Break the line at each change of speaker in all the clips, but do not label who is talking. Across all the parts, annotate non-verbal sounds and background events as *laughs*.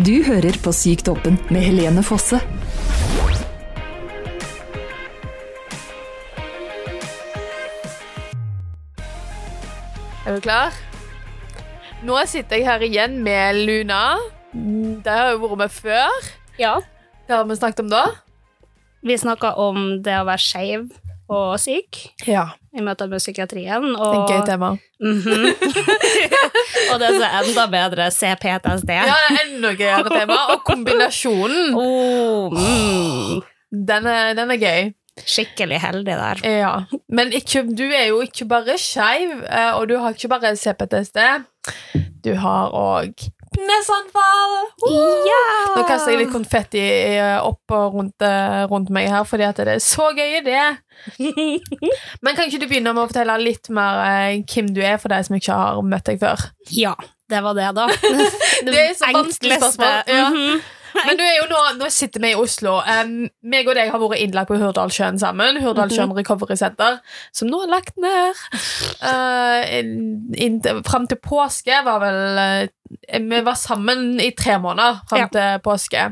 Du hører på Syktoppen med Helene Fosse.
Er du klar? Nå sitter jeg her igjen med Luna. Det har jeg vært med før.
Ja.
Hva har vi snakket om da?
Vi snakka om det å være skeiv og syk
Ja,
i møte med psykiatrien. *laughs*
det er
Og,
et gøy tema.
Mhm. og det som er enda bedre, CPTSD.
Ja, det enda gøyere tema. Og kombinasjonen,
Oh, mm.
den er, den er gøy.
Skikkelig heldig der.
Ja. Men ikke, du er jo ikke bare skeiv, eh, og du har ikke bare CPTSD. Du har òg nesanfall.
Ja!
Nå kaster jeg litt konfetti eh, opp og rundt, eh, rundt meg her, fordi det er så gøy det. *laughs* Men kan ikke du begynne med å fortelle litt mer eh, hvem du er, for de som ikke har møtt deg før?
Ja, det var det, da. *laughs*
Det er så vanskelig spørsmål. Ja.
Mhm. *laughs*
Men du er jo nå, nå sitter vi i Oslo. Um, meg og deg har vært innlagt på Hurdalssjøen sammen. Hurdalssjøen Recovery Center, som nå er lagt ned. Uh, fram til påske var vel uh, Vi var sammen i tre måneder fram
Ja.
til påske.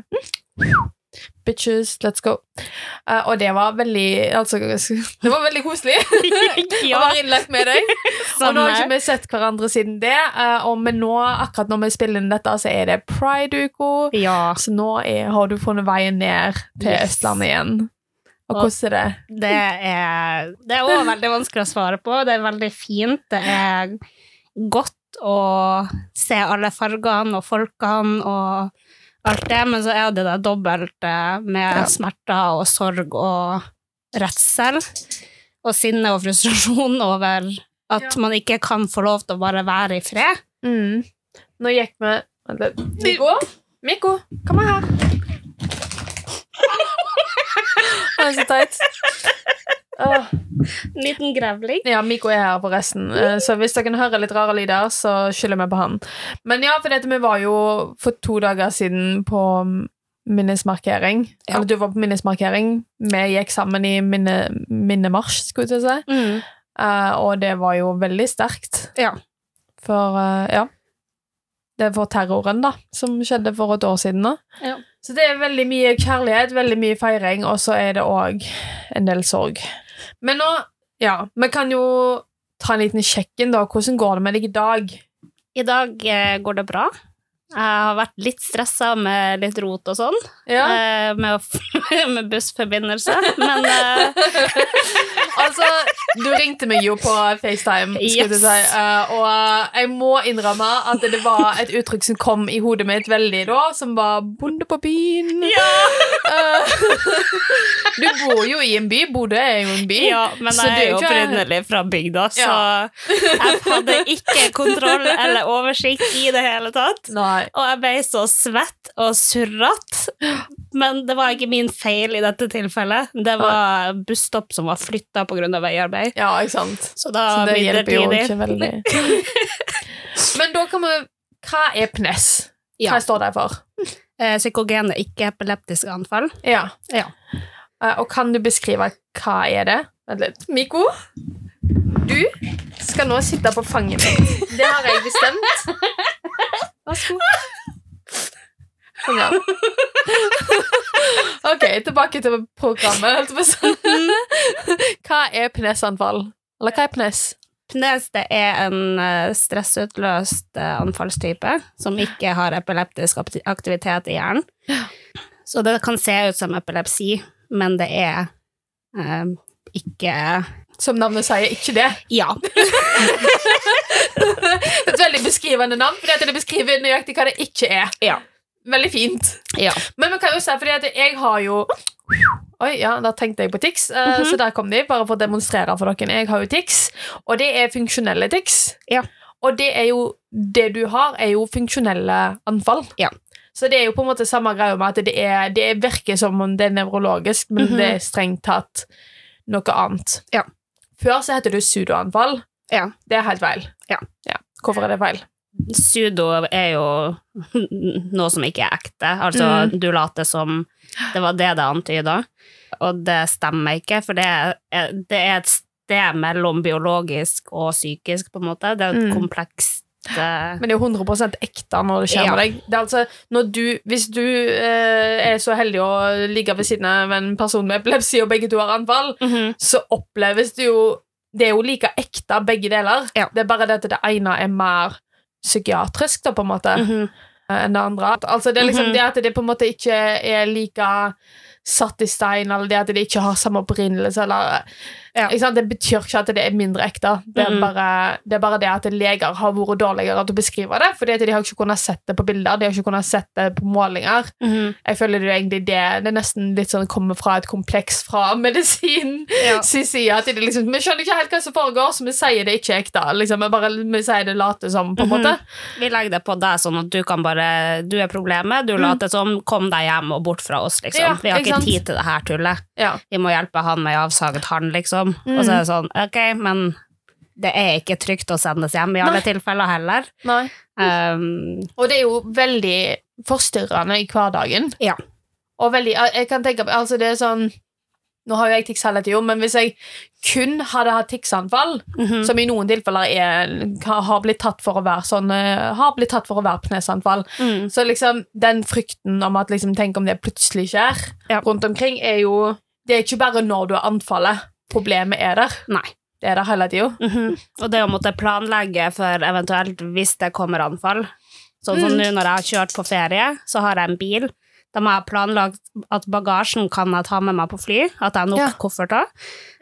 Bitches, let's go. Uh, og det var veldig Altså, det var veldig koselig *laughs* å være innlagt med deg. *laughs* Og nå har ikke
samme.
vi sett hverandre siden det. Uh, og nå, akkurat når vi spiller inn dette, så er det pride-uka.
Ja.
Så nå er, har du funnet veien ned til
Yes.
Østlandet igjen. Og- hvordan er det?
Det er Det er også veldig vanskelig å svare på. Det er veldig fint. Det er godt å se alle fargene og folkene og alt det, men så er det det dobbelte med
Ja.
smerter og sorg og redsel. Og sinne og frustrasjon *laughs* over at
Ja.
man ikke kan få lov til å bare være i fred.
Mm. Nå gikk vi. Mikko? Mikko, kom her. *laughs* Det er så teit.
En liten grevling.
Ja, Miko er her forresten, eh, så hvis dere hører litt rare lyder, så skylder vi på han. Men ja, for dette, vi var jo for to dager siden på minnesmarkering.
Ja.
Eller du var på minnesmarkering. Vi gikk sammen i minne, minnemarsj, skulle jeg si.
Mm.
Uh, og det var jo veldig sterkt.
Ja.
For, uh, ja Det for terroren, da, som skjedde for et år siden. da.
Ja.
Så det er veldig mye kjærlighet, veldig mye feiring, og så er det òg en del sorg. Men nå Ja, vi kan jo ta en liten sjekk-in, da. Hvordan går det med deg i dag?
I dag eh, går det bra. Jeg har vært litt stressa med litt rot og sånn.
Ja.
eh, med, *laughs* med bussforbindelse, men eh, *laughs*
Altså, du ringte meg jo på FaceTime, skulle
Yes.
si, uh, og jeg må innrømme at det var et uttrykk som kom i hodet mitt veldig da, som var 'bonde på byen'. Eh, du bor jo i en by. Bodø er jo en by.
ja, men jeg er jo opprinnelig fra bygda, så
Ja.
jeg hadde ikke kontroll eller oversikt i det hele tatt.
Nei.
Og jeg ble så svett og surrete. Men det var ikke min feil i dette tilfellet. Det var busstopp som var flytta pga. veiarbeid.
Ja, ikke sant.
Så da
Så det hjelper jo ikke veldig. *laughs* Men da kan vi Hva er PNES? Hva
Ja.
står det for?
Eh, Psykogene ikke-epileptiske anfall.
Ja.
Ja.
Eh, og kan du beskrive hva er det? Vent litt. Miko, du skal nå sitte på fanget mitt. Det har jeg bestemt. *laughs* Vær så god. Ja. *laughs* Ok, tilbake til programmet. si. Hva er PNES-anfall? Eller hva er PNES?
Pnes det er en eh, stressutløst eh, anfallstype som ikke har epileptisk aktivitet i hjernen. Så det kan se ut som epilepsi, men det er eh, ikke
Som navnet sier, ikke det.
Ja. *laughs* *laughs*
Et veldig beskrivende navn, fordi det beskriver nøyaktig hva det ikke er.
Ja.
Veldig fint.
ja.
Men man kan jo se, fordi jeg har jo Oi, ja, da tenkte jeg på tics, mm
-hmm.
så der kom de, bare for å demonstrere for dere. Jeg har jo tics, og det er funksjonelle tics.
Ja.
Og det er jo Det du har, er jo funksjonelle anfall.
Ja.
Så det er jo på en måte samme greia med at det, er, det er virker som om det er nevrologisk, men
Mhm.
det er strengt tatt noe annet.
Ja.
Før så heter det pseudoanfall.
Ja.
Det er helt feil.
Ja.
Hvorfor er det feil?
Sudo er jo *laughs* noe som ikke er ekte. Altså,
Mm.
du later som det var det det antyda, og det stemmer ikke, for det er, det er et sted mellom biologisk og psykisk, på en måte. Det er et
Mm.
komplekst eh,
Men det er jo 100 ekte når det skjer med deg. Det er altså, du, hvis du eh, er så heldig å ligge ved siden av en person med epilepsi, og begge to har anfall,
mhm.
så oppleves det jo Det er jo like ekte, begge deler.
Ja.
Det er bare det at det ene er mer psykiatrisk, da, på en måte,
Mhm.
enn det andre. Altså, det er liksom
Mhm.
det at det på en måte ikke er like satt i stein, eller det at de ikke har samme opprinnelse, eller
Ja.
Det betyr ikke at det er mindre ekte. Det er,
mm.
bare, det er bare det at leger har vært dårligere til å beskrive det, fordi de har ikke kunnet sett det på bilder, de har ikke kunnet sett det på målinger.
Mm.
Jeg føler det er egentlig det Det er nesten litt sånn kommer fra et kompleks fra *laughs* medisin
Ja.
liksom, vi skjønner ikke helt hva som foregår, så vi sier det ikke ekte. Liksom. Vi, bare, vi sier det late som, på en
måte.
måte.
Vi legger det på deg, sånn at du kan bare Du er problemet, du later som, kom deg hjem og bort fra oss, liksom.
Mm. Ja,
Vi har
ikke
ikke tid til det her tullet.
Ja.
Vi må hjelpe han med avsaget hånd, liksom.
Mm.
Og så er det sånn, ok, men det er ikke trygt å sendes hjem i alle
Nei.
tilfeller heller.
Nei.
Um,
Og det er jo veldig forstyrrende i hverdagen.
Ja.
Og veldig Jeg kan tenke på Altså, det er sånn Nå har jo jeg tics tida, men hvis jeg kun hadde hatt ticsanfall,
mhm.
som i noen tilfeller er, har blitt tatt for å være sånn eh, Har blitt tatt for å være pnesanfall,
mm.
Så liksom, den frykten om at liksom, tenk om det plutselig skjer
Ja.
rundt omkring, er jo Det er ikke bare når du har anfallet. Problemet er der.
Nei.
Det er der hele tida.
Mhm. Og det å måtte planlegge for eventuelt hvis det kommer anfall. Sånn som
Mm.
nå når jeg har kjørt på ferie, så har jeg en bil. Da må jeg ha planlagt at bagasjen kan jeg ta med meg på fly, at jeg har nok
Ja.
kofferter,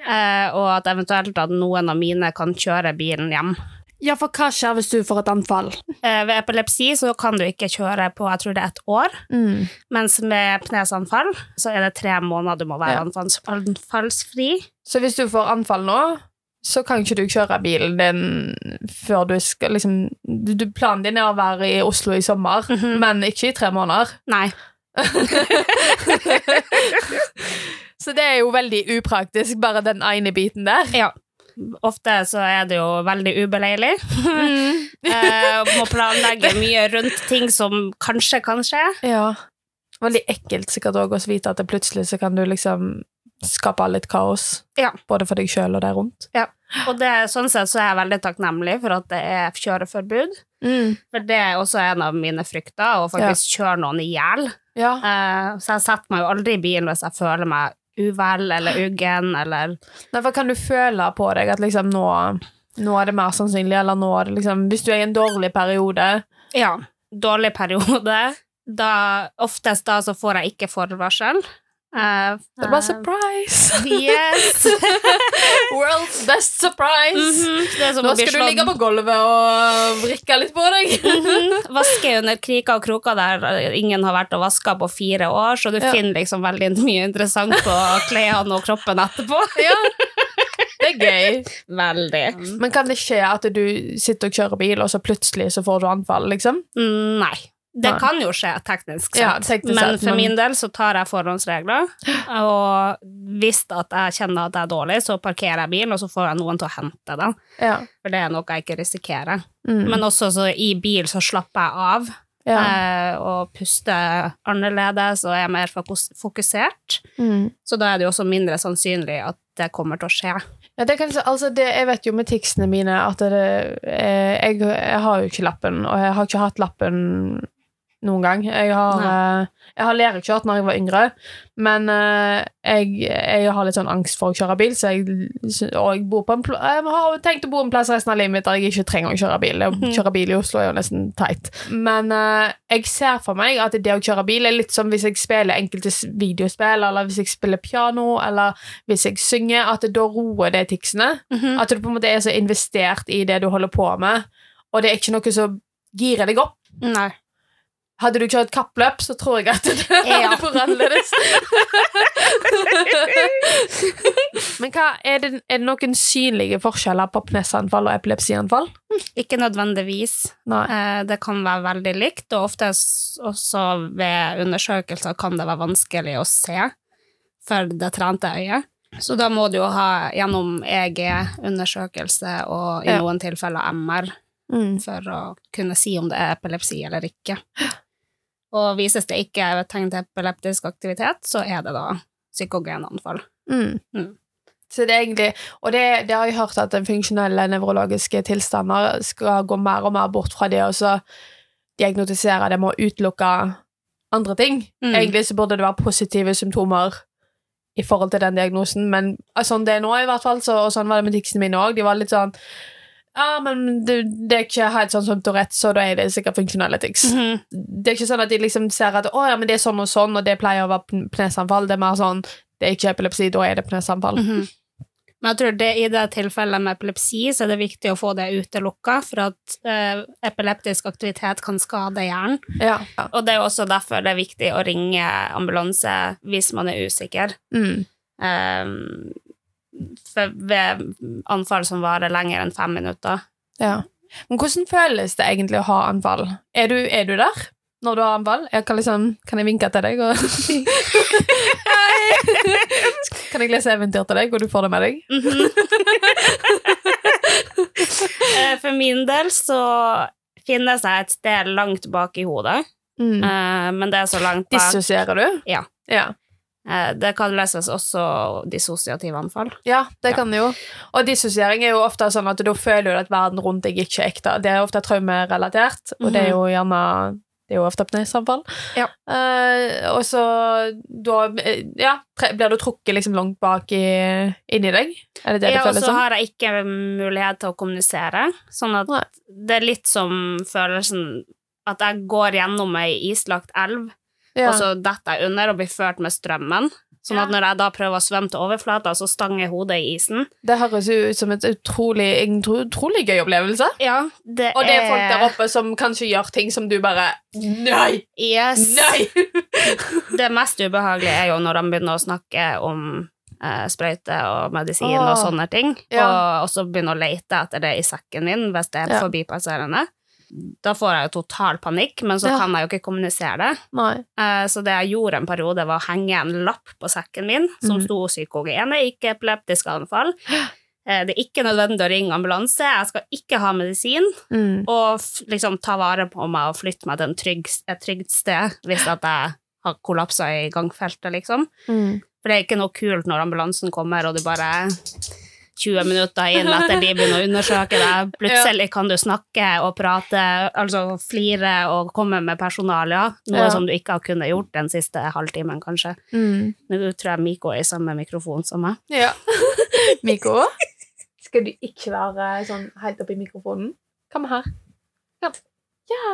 eh, og at eventuelt at noen av mine kan kjøre bilen hjem.
Ja, for hva skjer hvis du får et anfall?
Eh, ved epilepsi så kan du ikke kjøre på jeg tror det er et år,
Mm.
mens med pnesanfall så er det tre måneder du må være
Ja.
anfallsfri.
Så hvis du får anfall nå, så kan ikke du kjøre bilen din før du skal liksom du, Planen din er å være i Oslo i sommer,
Mhm.
men ikke i tre måneder.
Nei.
Så det er jo veldig upraktisk, bare den ene biten der.
Ja. Ofte så er det jo veldig ubeleilig. eh, må planlegge mye rundt ting som kanskje kan skje.
Ja. Veldig ekkelt sikkert òg å vite at det plutselig så kan du liksom skape litt kaos.
Ja.
Både for deg sjøl og de rundt.
Og det, sånn sett så er jeg veldig takknemlig for at det er kjøreforbud. For det er også en av mine frykter, å faktisk kjøre noen i hjel.
Ja.
Uh, så jeg setter meg jo aldri i bilen hvis jeg føler meg uvel eller uggen eller
Nei, for kan du føle på deg at liksom nå, nå er det mer sannsynlig, eller nå er det liksom Hvis du er i en dårlig periode
Ja, dårlig periode. Da, oftest da så får jeg ikke forvarsel. Eh,
Det bare
eh,
surprise! *laughs*
Yes! *laughs*
World's best surprise!
Det er som
Nå skal du ligge på gulvet og vrikke litt på deg. *laughs*
Mhm. Vaske under kriker og kroker der ingen har vært og vaska på fire år, så du
Ja.
finner liksom veldig mye interessant på klærne og kroppen etterpå.
ja. Det er gøy.
Veldig.
Men kan det skje at du sitter og kjører bil, og så plutselig så får du anfall, liksom?
Mm, Nei. Det
Nei.
kan jo skje teknisk sett,
Ja, teknisk
men for min del så tar jeg forhåndsregler, og hvis at jeg kjenner at jeg er dårlig, så parkerer jeg bilen, og så får jeg noen til å hente den,
Ja.
for det er noe jeg ikke risikerer.
Mm.
Men også så i bil så slapper jeg av,
ja.
eh, og puster annerledes, og er mer fokusert.
Mm.
Så da er det jo også mindre sannsynlig at det kommer til å skje.
Ja, det kan, altså det, jeg vet jo med ticsene mine at det, eh, jeg, jeg har jo ikke lappen, og jeg har ikke hatt lappen noen gang. Jeg har, uh, jeg har lærekjørt når jeg var yngre, men uh, jeg, jeg har litt sånn angst for å kjøre bil, så jeg, og jeg, bor på en jeg har tenkt å bo en plass resten av livet mitt der jeg ikke trenger å kjøre bil. Å
Mhm.
kjøre bil i Oslo er jo nesten teit. Men uh, jeg ser for meg at det å kjøre bil er litt som hvis jeg spiller enkelte videospill, eller hvis jeg spiller piano, eller hvis jeg synger, at da roer det ticsene. At du på en måte er så investert i det du holder på med, og det er ikke noe som girer deg opp.
Nei.
Hadde du kjørt kappløp, så tror jeg at det *laughs*
Ja.
hadde vært annerledes. *laughs* Men hva, er, det, er det noen synlige forskjeller på pnesanfall og epilepsianfall?
Ikke nødvendigvis. Eh, Det kan være veldig likt, og ofte også ved undersøkelser kan det være vanskelig å se for det trente øyet. Så da må du jo ha gjennom EG-undersøkelse og i
Ja.
noen tilfeller MR
Mm.
for å kunne si om det er epilepsi eller ikke. *gasps* Og vises det ikke tegn til epileptisk aktivitet, så er det da psykogenanfall.
Mm.
Mm.
Så det er egentlig, og det, det har jeg hørt at den funksjonelle nevrologiske tilstander skal gå mer og mer bort fra det og så diagnotisere det med å utelukke andre ting.
Mm.
Egentlig så burde det være positive symptomer i forhold til den diagnosen, men altså, sånn det er nå i hvert fall, så, og sånn var det med ticsene mine òg. De var litt sånn Ja, men det, det er ikke helt sånn som Tourettes, så da er det sikkert funksjonelle tics.
-hmm.
Det er ikke sånn at de liksom ser at å ja, men det er sånn og sånn, og det pleier å være pnesanfall. Det er mer sånn det er ikke epilepsi, da er det pnesanfall.
Mhm. Men jeg tror det, i det tilfellet med epilepsi så er det viktig å få det utelukka, for at eh, epileptisk aktivitet kan skade hjernen.
Ja. ja.
Og det er også derfor det er viktig å ringe ambulanse hvis man er usikker.
Mm.
For ved anfall som varer lenger enn fem minutter.
ja. Men hvordan føles det egentlig å ha anfall? Er du, er du der når du har anfall? Jeg kan, liksom, kan jeg vinke til deg og Hei! Kan jeg lese eventyr til deg, og du får det med deg? *laughs*
Eh, For min del så finnes det et sted langt bak i hodet,
Mm.
eh, men det er så langt bak
Dissosierer du?
Ja.
ja.
Eh, Det kan leses også dissosiative anfall.
Ja, det kan det jo. Og dissosiering er jo ofte sånn at da føler du at verden rundt deg ikke er ekte. Det er ofte traumerelatert, og det er jo gjerne det er jo ofte pnesanfall.
Ja.
Uh, og så da eh, ja, blir du trukket liksom langt bak i, inni deg. Er det det
Ja,
det
og så har jeg ikke mulighet til å kommunisere, sånn at
Nei.
det er litt som følelsen at jeg går gjennom ei islagt elv,
Ja.
og så detter jeg under og blir ført med strømmen. Sånn at når jeg da prøver å svømme til overflata, så stanger hodet i isen.
Det høres jo ut som et utrolig, en utrolig gøy opplevelse.
Ja, det
Og det er folk der oppe som kanskje gjør ting som du bare Nei!
Yes.
Nei! *laughs*
Det mest ubehagelige er jo når de begynner å snakke om eh, sprøyte og medisin og sånne ting,
Ja.
og, og så begynne å lete etter det i sekken min hvis det er
Ja.
forbipasserende. Da får jeg jo total panikk, men så
Ja.
kan jeg jo ikke kommunisere det. Eh, Så det jeg gjorde en periode, var å henge en lapp på sekken min som
mm.
sto psykogene, ikke epileptiske anfall. Eh, Det er ikke nødvendig å ringe ambulanse, jeg skal ikke ha medisin,
Mm.
og liksom ta vare på meg og flytte meg til en trygg, et trygt sted hvis at jeg har kollapsa i gangfeltet, liksom.
Mm.
For det er ikke noe kult når ambulansen kommer, og du bare 20 minutter inn etter de begynner å undersøke deg. *laughs* Plutselig kan du snakke og prate, altså flire og komme med personalia, noe
Ja.
som du ikke har kunnet gjort den siste halvtimen, kanskje.
Mm.
Nå tror jeg Miko er i samme mikrofon som meg.
Ja. *laughs* Miko, skal du ikke være sånn helt oppi mikrofonen? Kom her. Ja. Ja,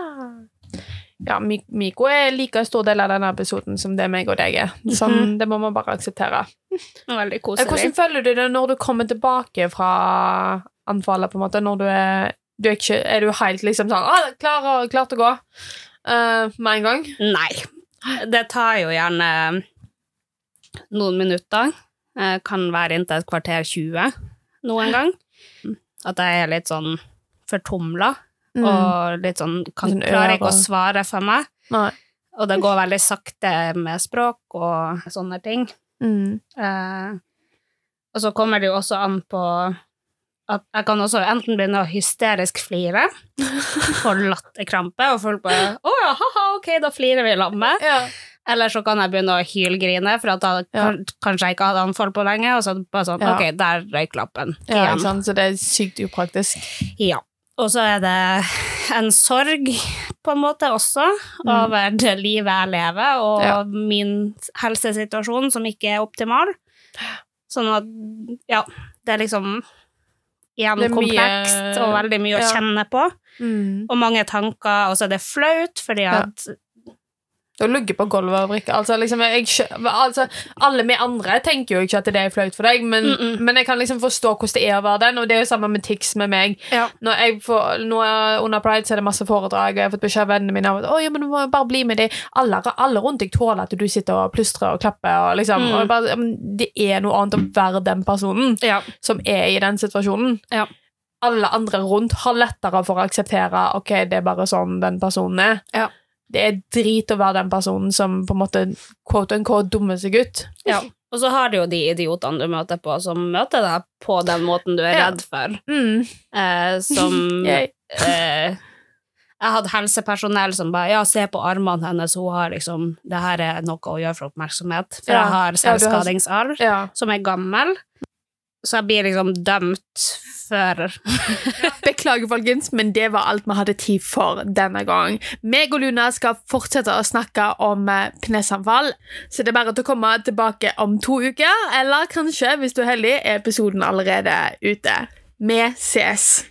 ja Miko er like stor del av denne episoden som det meg og deg er. Sånn,
Mhm.
Det må man bare akseptere. *laughs*
Veldig
Eh,
koselig.
Hvordan føler du det når du kommer tilbake fra anfallet, på en måte? Når du er du er, ikke, er du helt liksom sånn ah, klar, klar til å gå uh, med en gang?
Nei. Det tar jo gjerne noen minutter. Det Kan være inntil et kvarter 20 noen gang. At jeg er litt sånn fortumla,
Mm.
og litt sånn kan,
Sånn
Klarer ikke å svare for meg.
Nei.
Og det går veldig sakte med språk og sånne ting.
Mm.
Eh, og så kommer det jo også an på at jeg kan også enten begynne å hysterisk flire, få *laughs* latterkrampe, og folk bare 'Å ja, ha-ha, ok, da flirer vi sammen'.
Ja.
Eller så kan jeg begynne å hylgrine for at jeg
Ja.
kanskje jeg ikke hadde anfall på lenge, og så bare sånn
Ja.
Ok, der røyk lappen.
ja,
Igjen.
Så det er sykt upraktisk.
Ja. Og så er det en sorg, på en måte, også,
Mm.
over det livet jeg lever, og
Ja.
min helsesituasjon som ikke er optimal. Sånn at, ja, det er liksom igjen
Det er mye-
komplekst og veldig mye å kjenne på.
Mm.
Og mange tanker, og så er det flaut, fordi
Ja. Å ligge på gulvet og vrikke altså, liksom, jeg, altså, Alle vi andre tenker jo ikke at det er flaut for deg, men,
Mm -mm.
men jeg kan liksom forstå hvordan det er å være den, og det er jo samme med tics med meg.
Ja.
Når jeg får, nå er, under Pride så er det masse foredrag, og jeg har fått beskjed av vennene mine om at «Å, ja, men du må bare bli med det. Alle, alle rundt deg tåler at du sitter og plystrer og klapper. Og liksom,
Mm.
og bare, det er noe annet å være den personen
Ja.
som er i den situasjonen.
Ja.
Alle andre rundt har lettere for å akseptere ok, det er bare sånn den personen er.
Ja.
Det er drit å være den personen som på en måte quote unquote dummer seg ut.
Ja. Og så har du jo de idiotene du møter på, som møter deg på den måten du er
Ja.
redd for.
Mm.
Eh, som *laughs* eh, Jeg hadde helsepersonell som bare Ja, se på armene hennes, hun har liksom Det her er noe å gjøre for oppmerksomhet. For
Ja.
jeg har
Ja, har-
selvskadingsarv,
ja.
som er gammel. Så jeg blir liksom dømt før
Beklager, folkens, men det var alt vi hadde tid for denne gang. Meg og Luna skal fortsette å snakke om pnesanfall, pnesamfall, så det er bare til å komme tilbake om to uker, eller kanskje, hvis du er heldig, er episoden allerede ute. Vi ses!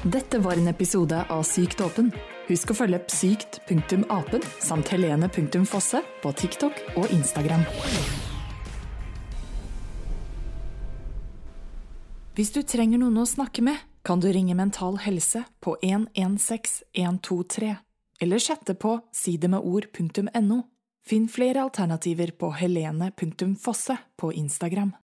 Dette var en episode av Sykt åpen. Husk å følge psykt.apen samt helene.fosse på TikTok og Instagram. Hvis du trenger noen å snakke med, kan du ringe Mental Helse på 116 123, eller chatte på sidemedord.no. Finn flere alternativer på helene.fosse på Instagram.